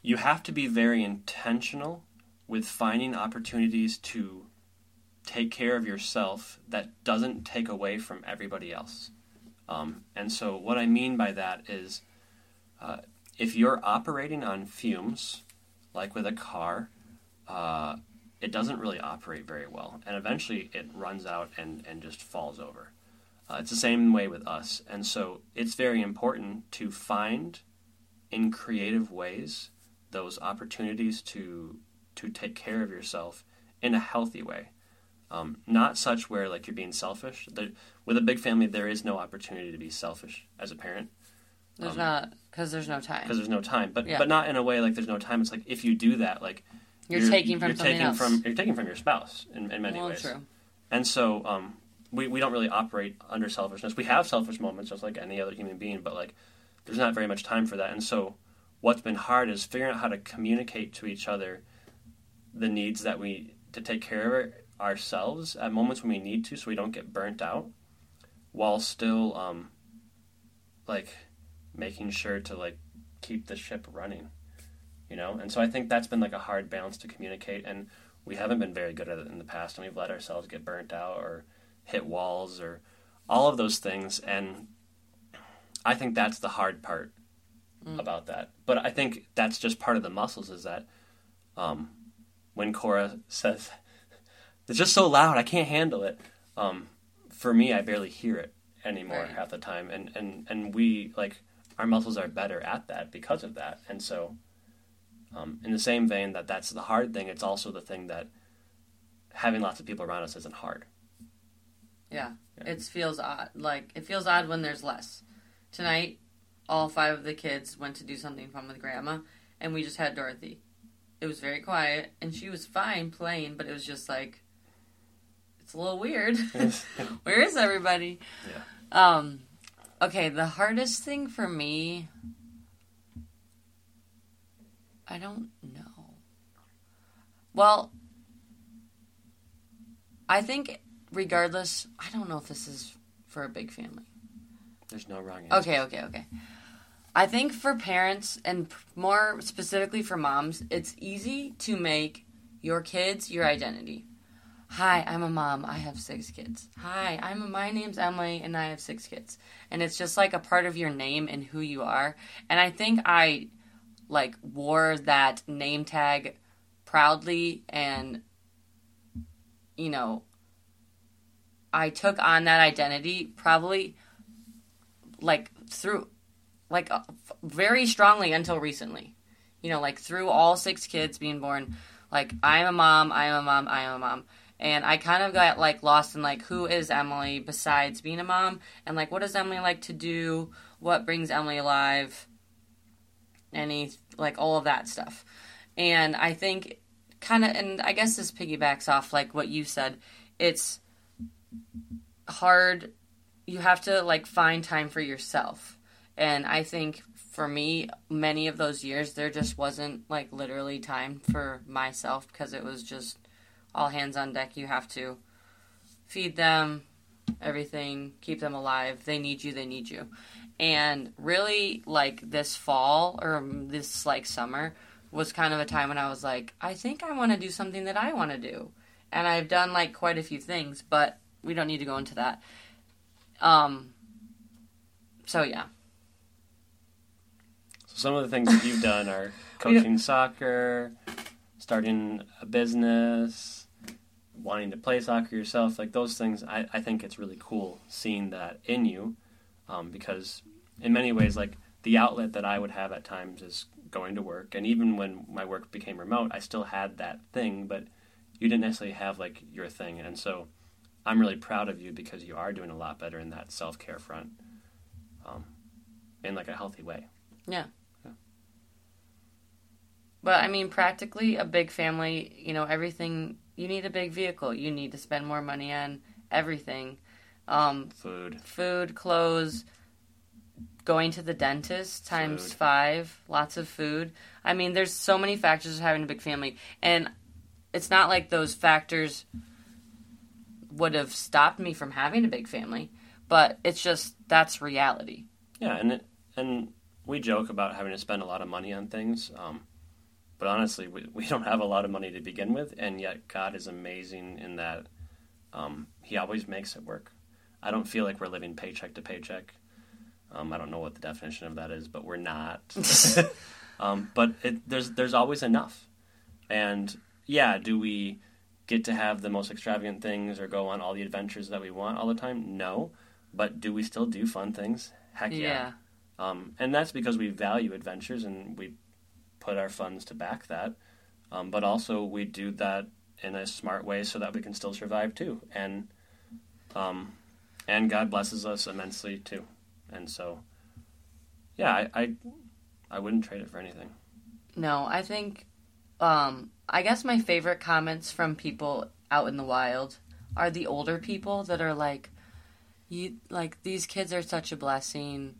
you have to be very intentional with finding opportunities to take care of yourself that doesn't take away from everybody else. Um, and so, what I mean by that is uh, if you're operating on fumes, like with a car, uh, it doesn't really operate very well. And eventually it runs out and, and just falls over. Uh, it's the same way with us. And so it's very important to find in creative ways those opportunities to to take care of yourself in a healthy way. Um, not such where like you're being selfish. There, with a big family, there is no opportunity to be selfish as a parent There's Um, not because there's no time. because there's no time. But Yeah. but not in a way like there's no time. It's like if you do that, like You're, taking from you're taking else. from you're taking from your spouse in, in many well, ways. true. And so um, we we don't really operate under selfishness. We have selfish moments just like any other human being, but like there's not very much time for that. And so what's been hard is figuring out how to communicate to each other the needs that we to take care of ourselves at moments when we need to, so we don't get burnt out, while still um, like making sure to like keep the ship running you know and so i think that's been like a hard balance to communicate and we haven't been very good at it in the past and we've let ourselves get burnt out or hit walls or all of those things and i think that's the hard part Mm. about that but i think that's just part of the muscles is that um, when cora says it's just so loud i can't handle it um, for me i barely hear it anymore Right. half the time and, and and we like our muscles are better at that because of that and so um, in the same vein that that's the hard thing it's also the thing that having lots of people around us isn't hard Yeah. Yeah. It feels odd. Like it feels odd when there's less. Tonight, all five of the kids went to do something fun with grandma, and we just had Dorothy. It was very quiet, and she was fine playing, but it was just like it's a little weird. Where is everybody? Yeah. Um. Okay, the hardest thing for me. I don't know. Well, I think regardless, I don't know if this is for a big family. there's no wrong answer Okay, okay, okay. I think for parents and more specifically for moms, it's easy to make your kids your identity. Hi, I'm a mom. I have six kids. Hi, I'm my name's Emily and I have six kids. And it's just like a part of your name and who you are. And I think I like wore that name tag proudly and you know I took on that identity probably like through like uh, very strongly until recently. You know, like through all six kids being born, like I'm a mom, I'm a mom, I'm a mom. And I kind of got like lost in like who is Emily besides being a mom and like what does Emily like to do? What brings Emily alive? Any like all of that stuff. And I think kind of and I guess this piggybacks off like what you said. It's hard you have to like find time for yourself. And I think for me, many of those years, there just wasn't like literally time for myself because it was just all hands on deck. You have to feed them, everything, keep them alive. They need you, they need you. And really, like this fall or this like summer was kind of a time when I was like, I think I want to do something that I want to do. And I've done like quite a few things, but we don't need to go into that. Um, so yeah. so some of the things that you've done are coaching soccer starting a business wanting to play soccer yourself like those things i, I think it's really cool seeing that in you um, because in many ways, like the outlet that I would have at times is going to work, and even when my work became remote, I still had that thing, but you didn't necessarily have like your thing, and so I'm really proud of you because you are doing a lot better in that self care front, um, in like a healthy way. Yeah. Yeah. But I mean, practically, a big family, you know, everything, you need a big vehicle. You need to spend more money on everything um, Food, food, clothes, going to the dentist times Food. five, lots of food. I mean, there's so many factors of having a big family. And it's not like those factors would have stopped me from having a big family, but it's just that's reality. yeah, and it, and we joke about having to spend a lot of money on things, um, but honestly, we we don't have a lot of money to begin with, and yet God is amazing in that um, He always makes it work. I don't feel like we're living paycheck to paycheck. Um, I don't know what the definition of that is, but we're not. um, but it, there's there's always enough, and yeah, do we get to have the most extravagant things or go on all the adventures that we want all the time? No, but do we still do fun things? Heck yeah. Yeah. Um, and that's because we value adventures and we put our funds to back that. Um, but also we do that in a smart way so that we can still survive too. And um, and God blesses us immensely too. And so, yeah, I, I I wouldn't trade it for anything. No, I think, um, I guess my favorite comments from people out in the wild are the older people that are like, you like these kids are such a blessing.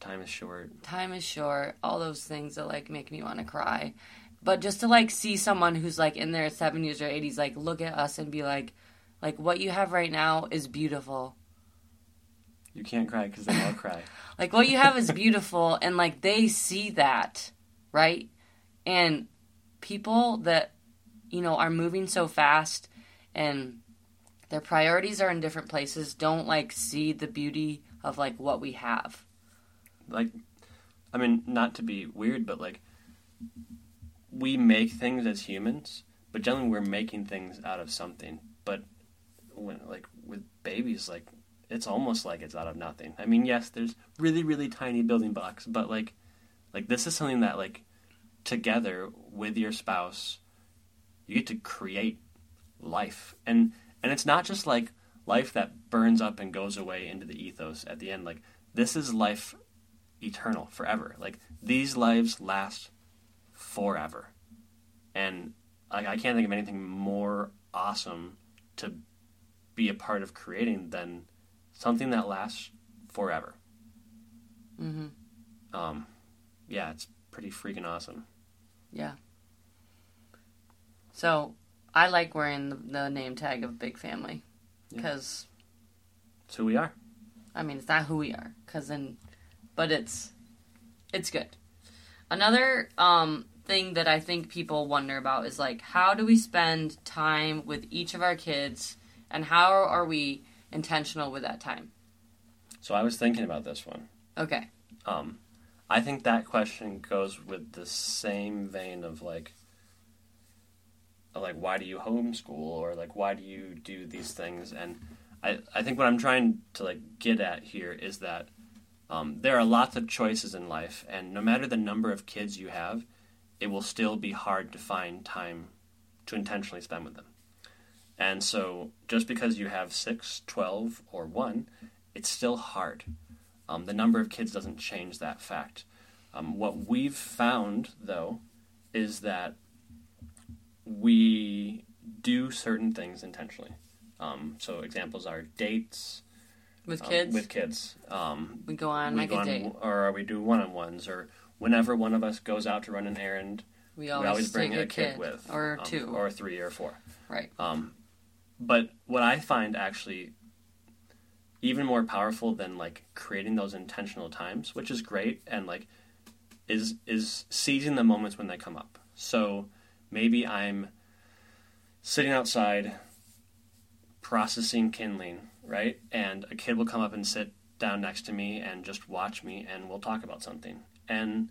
Time is short. Time is short. All those things that like make me want to cry. But just to like see someone who's like in their 70s or 80s like look at us and be like like what you have right now is beautiful. You can't cry because they all cry. Like what you have is beautiful and like they see that, right? And people that you know are moving so fast and their priorities are in different places don't like see the beauty of like what we have. Like I mean, not to be weird, but like we make things as humans, but generally we're making things out of something. But when like with babies, like it's almost like it's out of nothing. I mean, yes, there's really really tiny building blocks, but like like this is something that like together with your spouse you get to create life. And and it's not just like life that burns up and goes away into the ethos at the end. Like this is life eternal, forever. Like these lives last forever. And like I can't think of anything more awesome to be a part of creating than something that lasts forever. Mhm. Um, yeah, it's pretty freaking awesome. Yeah. So, I like wearing the, the name tag of big family Yeah. cuz It's who we are. I mean, it's not who we are, cause then, but it's, it's good. Another um, thing that I think people wonder about is like, how do we spend time with each of our kids, and how are we intentional with that time? So I was thinking about this one. Okay. Um, I think that question goes with the same vein of like, of like why do you homeschool or like why do you do these things? And I, I think what I'm trying to like get at here is that um, there are lots of choices in life, and no matter the number of kids you have, it will still be hard to find time to intentionally spend with them. And so, just because you have six, twelve, or one, it's still hard. Um, the number of kids doesn't change that fact. Um, what we've found, though, is that we do certain things intentionally. Um, so examples are dates With um, kids, with kids. Um, we go on we like go a on- date. or we do one-on-ones, or whenever one of us goes out to run an errand, We we always, always bring take a kid, with, or um, two. or three, or four. Right. Um, but what I find actually even more powerful than like creating those intentional times, which is great, and like is is seizing the moments when they come up. So maybe I'm sitting outside processing kindling, right? And a kid will come up and sit down next to me and just watch me and we'll talk about something. And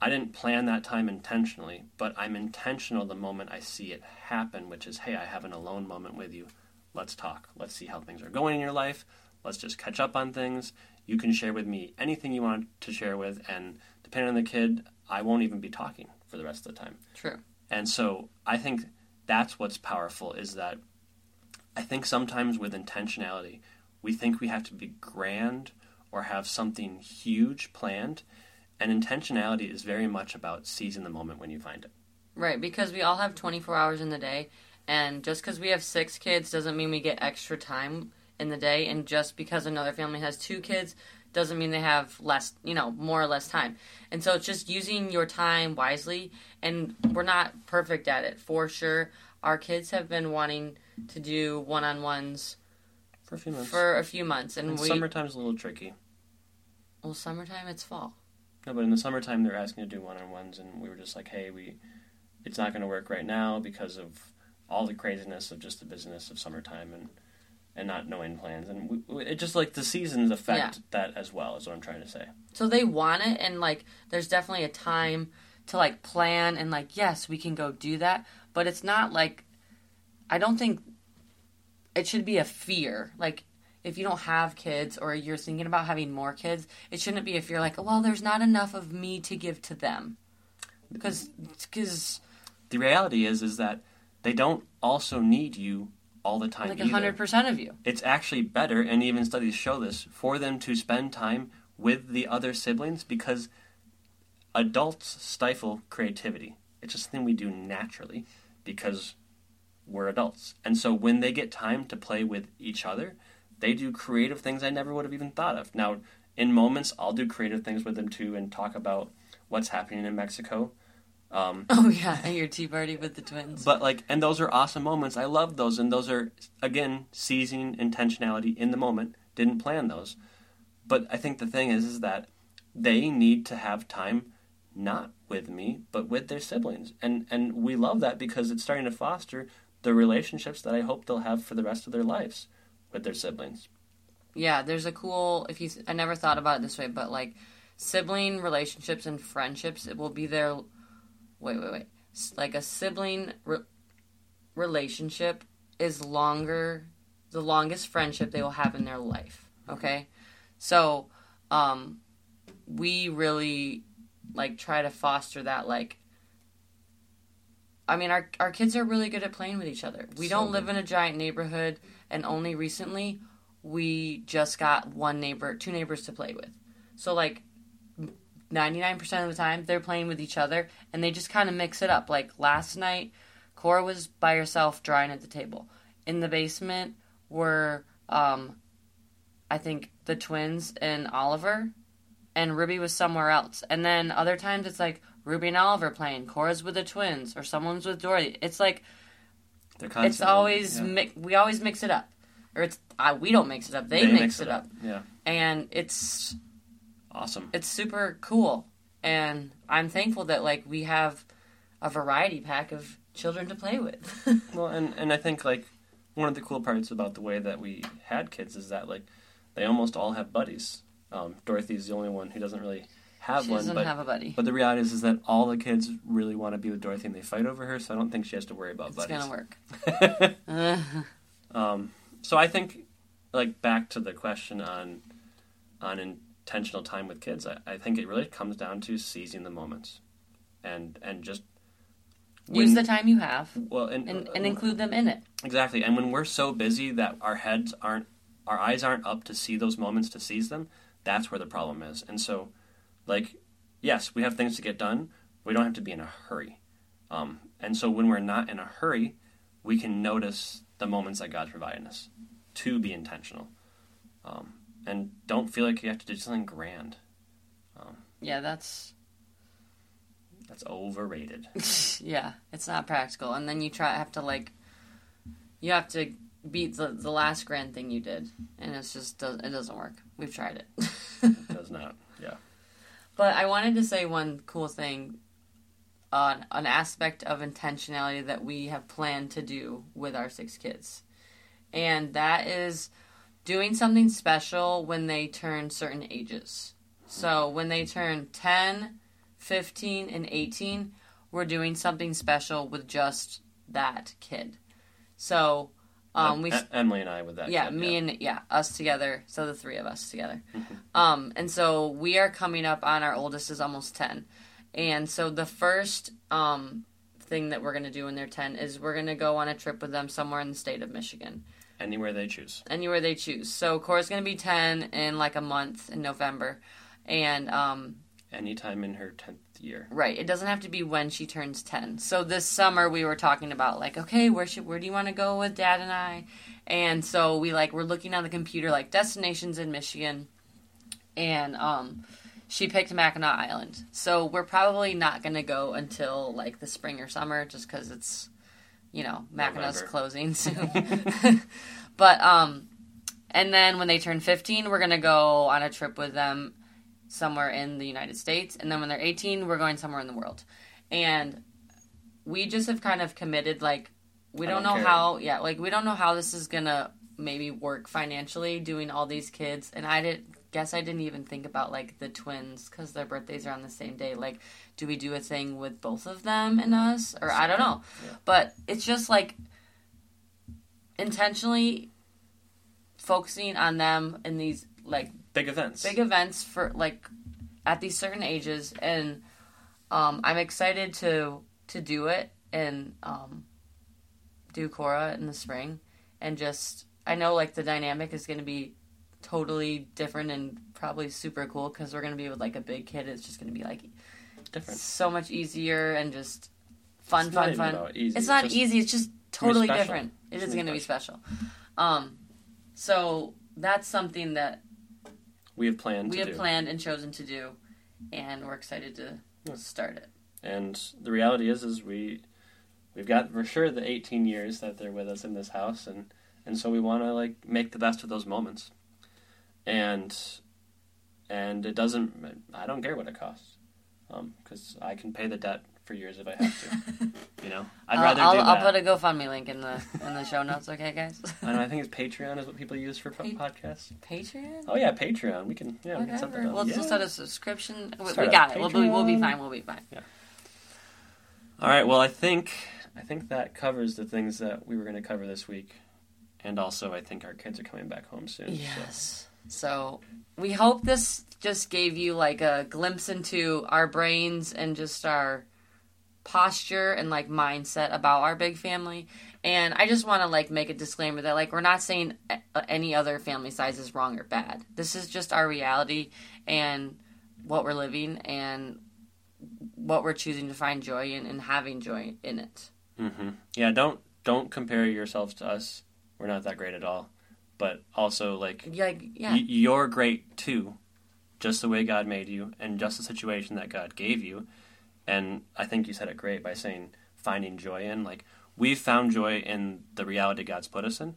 I didn't plan that time intentionally, but I'm intentional the moment I see it happen, which is, hey, I have an alone moment with you. Let's talk. Let's see how things are going in your life. Let's just catch up on things. You can share with me anything you want to share with, and depending on the kid, I won't even be talking for the rest of the time. True. And so I think that's what's powerful is that I think sometimes with intentionality, we think we have to be grand or have something huge planned. And intentionality is very much about seizing the moment when you find it. Right, because we all have 24 hours in the day, and just because we have six kids doesn't mean we get extra time in the day, and just because another family has two kids doesn't mean they have less, you know, more or less time. And so it's just using your time wisely, and we're not perfect at it for sure. Our kids have been wanting to do one on ones For a few months. for a few months, and, and we summertime's a little tricky. well, summertime it's fall. No, but in the summertime they're asking to do one on ones, and we were just like, hey, we, it's not going to work right now because of all the craziness of just the business of summertime and and not knowing plans, and we, it just like the seasons affect that as well. Is what I'm trying to say. So they want it, and like, there's definitely a time to like plan and like, yes, we can go do that, but it's not like, I don't think it should be a fear. Like, if you don't have kids or you're thinking about having more kids, it shouldn't be a fear like, well, there's not enough of me to give to them. Because, because The reality is, is that they don't also need you all the time. like either. 100% of you. It's actually better, and even studies show this, for them to spend time with the other siblings because adults stifle creativity. It's just something we do naturally because we're adults. And so when they get time to play with each other, they do creative things I never would have even thought of. Now, in moments, I'll do creative things with them too and talk about what's happening in Mexico. Um, Oh, yeah, at your tea party with the twins. but like, and those are awesome moments. I love those, and those are again seizing intentionality in the moment. Didn't plan those, but I think the thing is, is that they need to have time, not with me, but with their siblings, and and we love that because it's starting to foster the relationships that I hope they'll have for the rest of their lives with their siblings. Yeah, there's a cool if you I never thought about it this way, but like sibling relationships and friendships, it will be their wait, wait, wait. Like a sibling re- relationship is longer the longest friendship they will have in their life, okay? So, um we really like try to foster that like I mean, our our kids are really good at playing with each other. We So don't live good. in a giant neighborhood, and only recently we just got one neighbor, two neighbors to play with. So like 99% of the time they're playing with each other and they just kind of mix it up. Like last night Cora was by herself drawing at the table. In the basement were um I think the twins and Oliver and Ruby was somewhere else. And then other times it's like Ruby and Oliver playing, Cora's with the twins or someone's with Dorothy. It's like it's always yeah. mi- we always mix it up. Or it's uh, we don't mix it up. They, mix, it up. Yeah, And it's awesome. it's super cool and i'm thankful that like we have a variety pack of children to play with Well, and and I think like one of the cool parts about the way that we had kids is that like they almost all have buddies. Um, Dorothy's the only one who doesn't really have she one, doesn't but have a buddy but the reality is, is that all the kids really want to be with Dorothy and they fight over her. So I don't think she has to worry about it's buddies. It's gonna work um, so I think like back to the question on on intentional time with kids. I, I think it really comes down to seizing the moments and and just use when- the time you have well and, and, and include them in it Exactly. And when we're so busy that our heads aren't, our eyes aren't up to see those moments to seize them, that's where the problem is. And so, like, yes, we have things to get done. We don't have to be in a hurry. Um, and so when we're not in a hurry, we can notice the moments that God's providing us to be intentional. Um, and don't feel like you have to do something grand. yeah that's That's overrated. yeah it's not practical and then you try have to like you have to beat the, the last grand thing you did and it's just it doesn't work we've tried it It does not. But I wanted to say one cool thing on an aspect of intentionality that we have planned to do with our six kids. And that is doing something special when they turn certain ages. So when they turn 10, 15, and 18, we're doing something special with just that kid. So Um, we Em- Emily and I with that. yeah, kid, me and yeah, us together. So the three of us together. Mm-hmm. Um, and so we are coming up on our oldest is almost ten, and so the first um thing that we're gonna do when they're ten is we're gonna go on a trip with them somewhere in the state of Michigan, anywhere they choose. anywhere they choose. So Cora's gonna be ten in like a month in November, and um Anytime in her tenth year. Right. It doesn't have to be when she turns 10. So this summer we were talking about like, okay, where should where do you want to go with dad and I? And so we like we're looking on the computer like destinations in Michigan. And um she picked Mackinac Island. So we're probably not going to go until like the spring or summer just cuz it's you know, Mackinac's closing soon. but um and then when they turn 15, we're going to go on a trip with them somewhere in the United States, and then when they're 18, we're going somewhere in the world. And we just have kind of committed, like, we don't, don't know care. how, yeah, like, we don't know how this is gonna maybe work financially doing all these kids. And I didn't guess I didn't even think about, like, the twins because their birthdays are on the same day. Like, do we do a thing with both of them and us? Or I don't know. Yeah. But it's just like intentionally focusing on them in these, like, Big events. big events for like at these certain ages and um, i'm excited to to do it and um, do cora in the spring and just i know like the dynamic is going to be totally different and probably super cool because we're going to be with like a big kid. It's just going to be like Different. so much easier and just fun It's fun fun. easy, it's not easy it's just totally different. It It's is gonna be be special. Um so that's something that We have planned we have do. planned and chosen to do, and we're excited to Yeah. start it. And the reality is, is we we've got for sure the 18 years that they're with us in this house, and and so we want to like make the best of those moments. And and it doesn't. I don't care what it costs, um, because I can pay the debt for years if I have to. you know, I'd I'll- rather I'll, do I'll that. put a GoFundMe link in the in the show notes. Okay, guys. I, know, I think it's Patreon is what people use for po- Pa- podcasts. Patreon. Oh yeah, Patreon. We can yeah we can set that Whatever. up. We'll yeah. just start a subscription. We, Start we got it. We'll be, we'll be fine. We'll be fine. Yeah. All right. Well, I think I think that covers the things that we were going to cover this week, and also I think our kids are coming back home soon. so- Yes. So we hope this just gave you like a glimpse into our brains and just our posture and like mindset about our big family. And I just want to like make a disclaimer that like we're not saying any other family size is wrong or bad. This is just our reality and what we're living and what we're choosing to find joy in and having joy in it. hmm Yeah. Don't don't compare yourselves to us. We're not that great at all. But also like Yeah, yeah. y- you're great too, just the way God made you, and just the situation that God gave you. And I think you said it great by saying finding joy in. Like we've found joy in the reality God's put us in,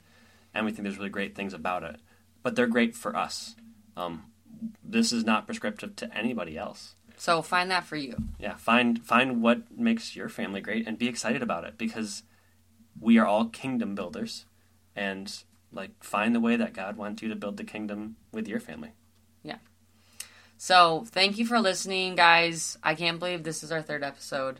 and we think there's really great things about it. But they're great for us. Um, this is not prescriptive to anybody else. So find that for you. Yeah, find find what makes your family great and be excited about it because we are all kingdom builders, and like find the way that God wants you to build the kingdom with your family. So thank you for listening, guys. I can't believe this is our third episode.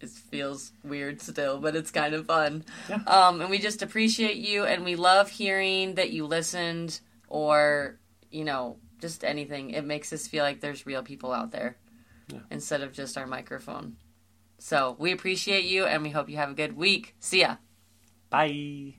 It feels weird still, but it's kind of fun. Yeah. Um, and we just appreciate you, and we love hearing that you listened, or you know, just anything. It makes us feel like there's real people out there Yeah. instead of just our microphone. So we appreciate you, and we hope you have a good week. See ya. Bye.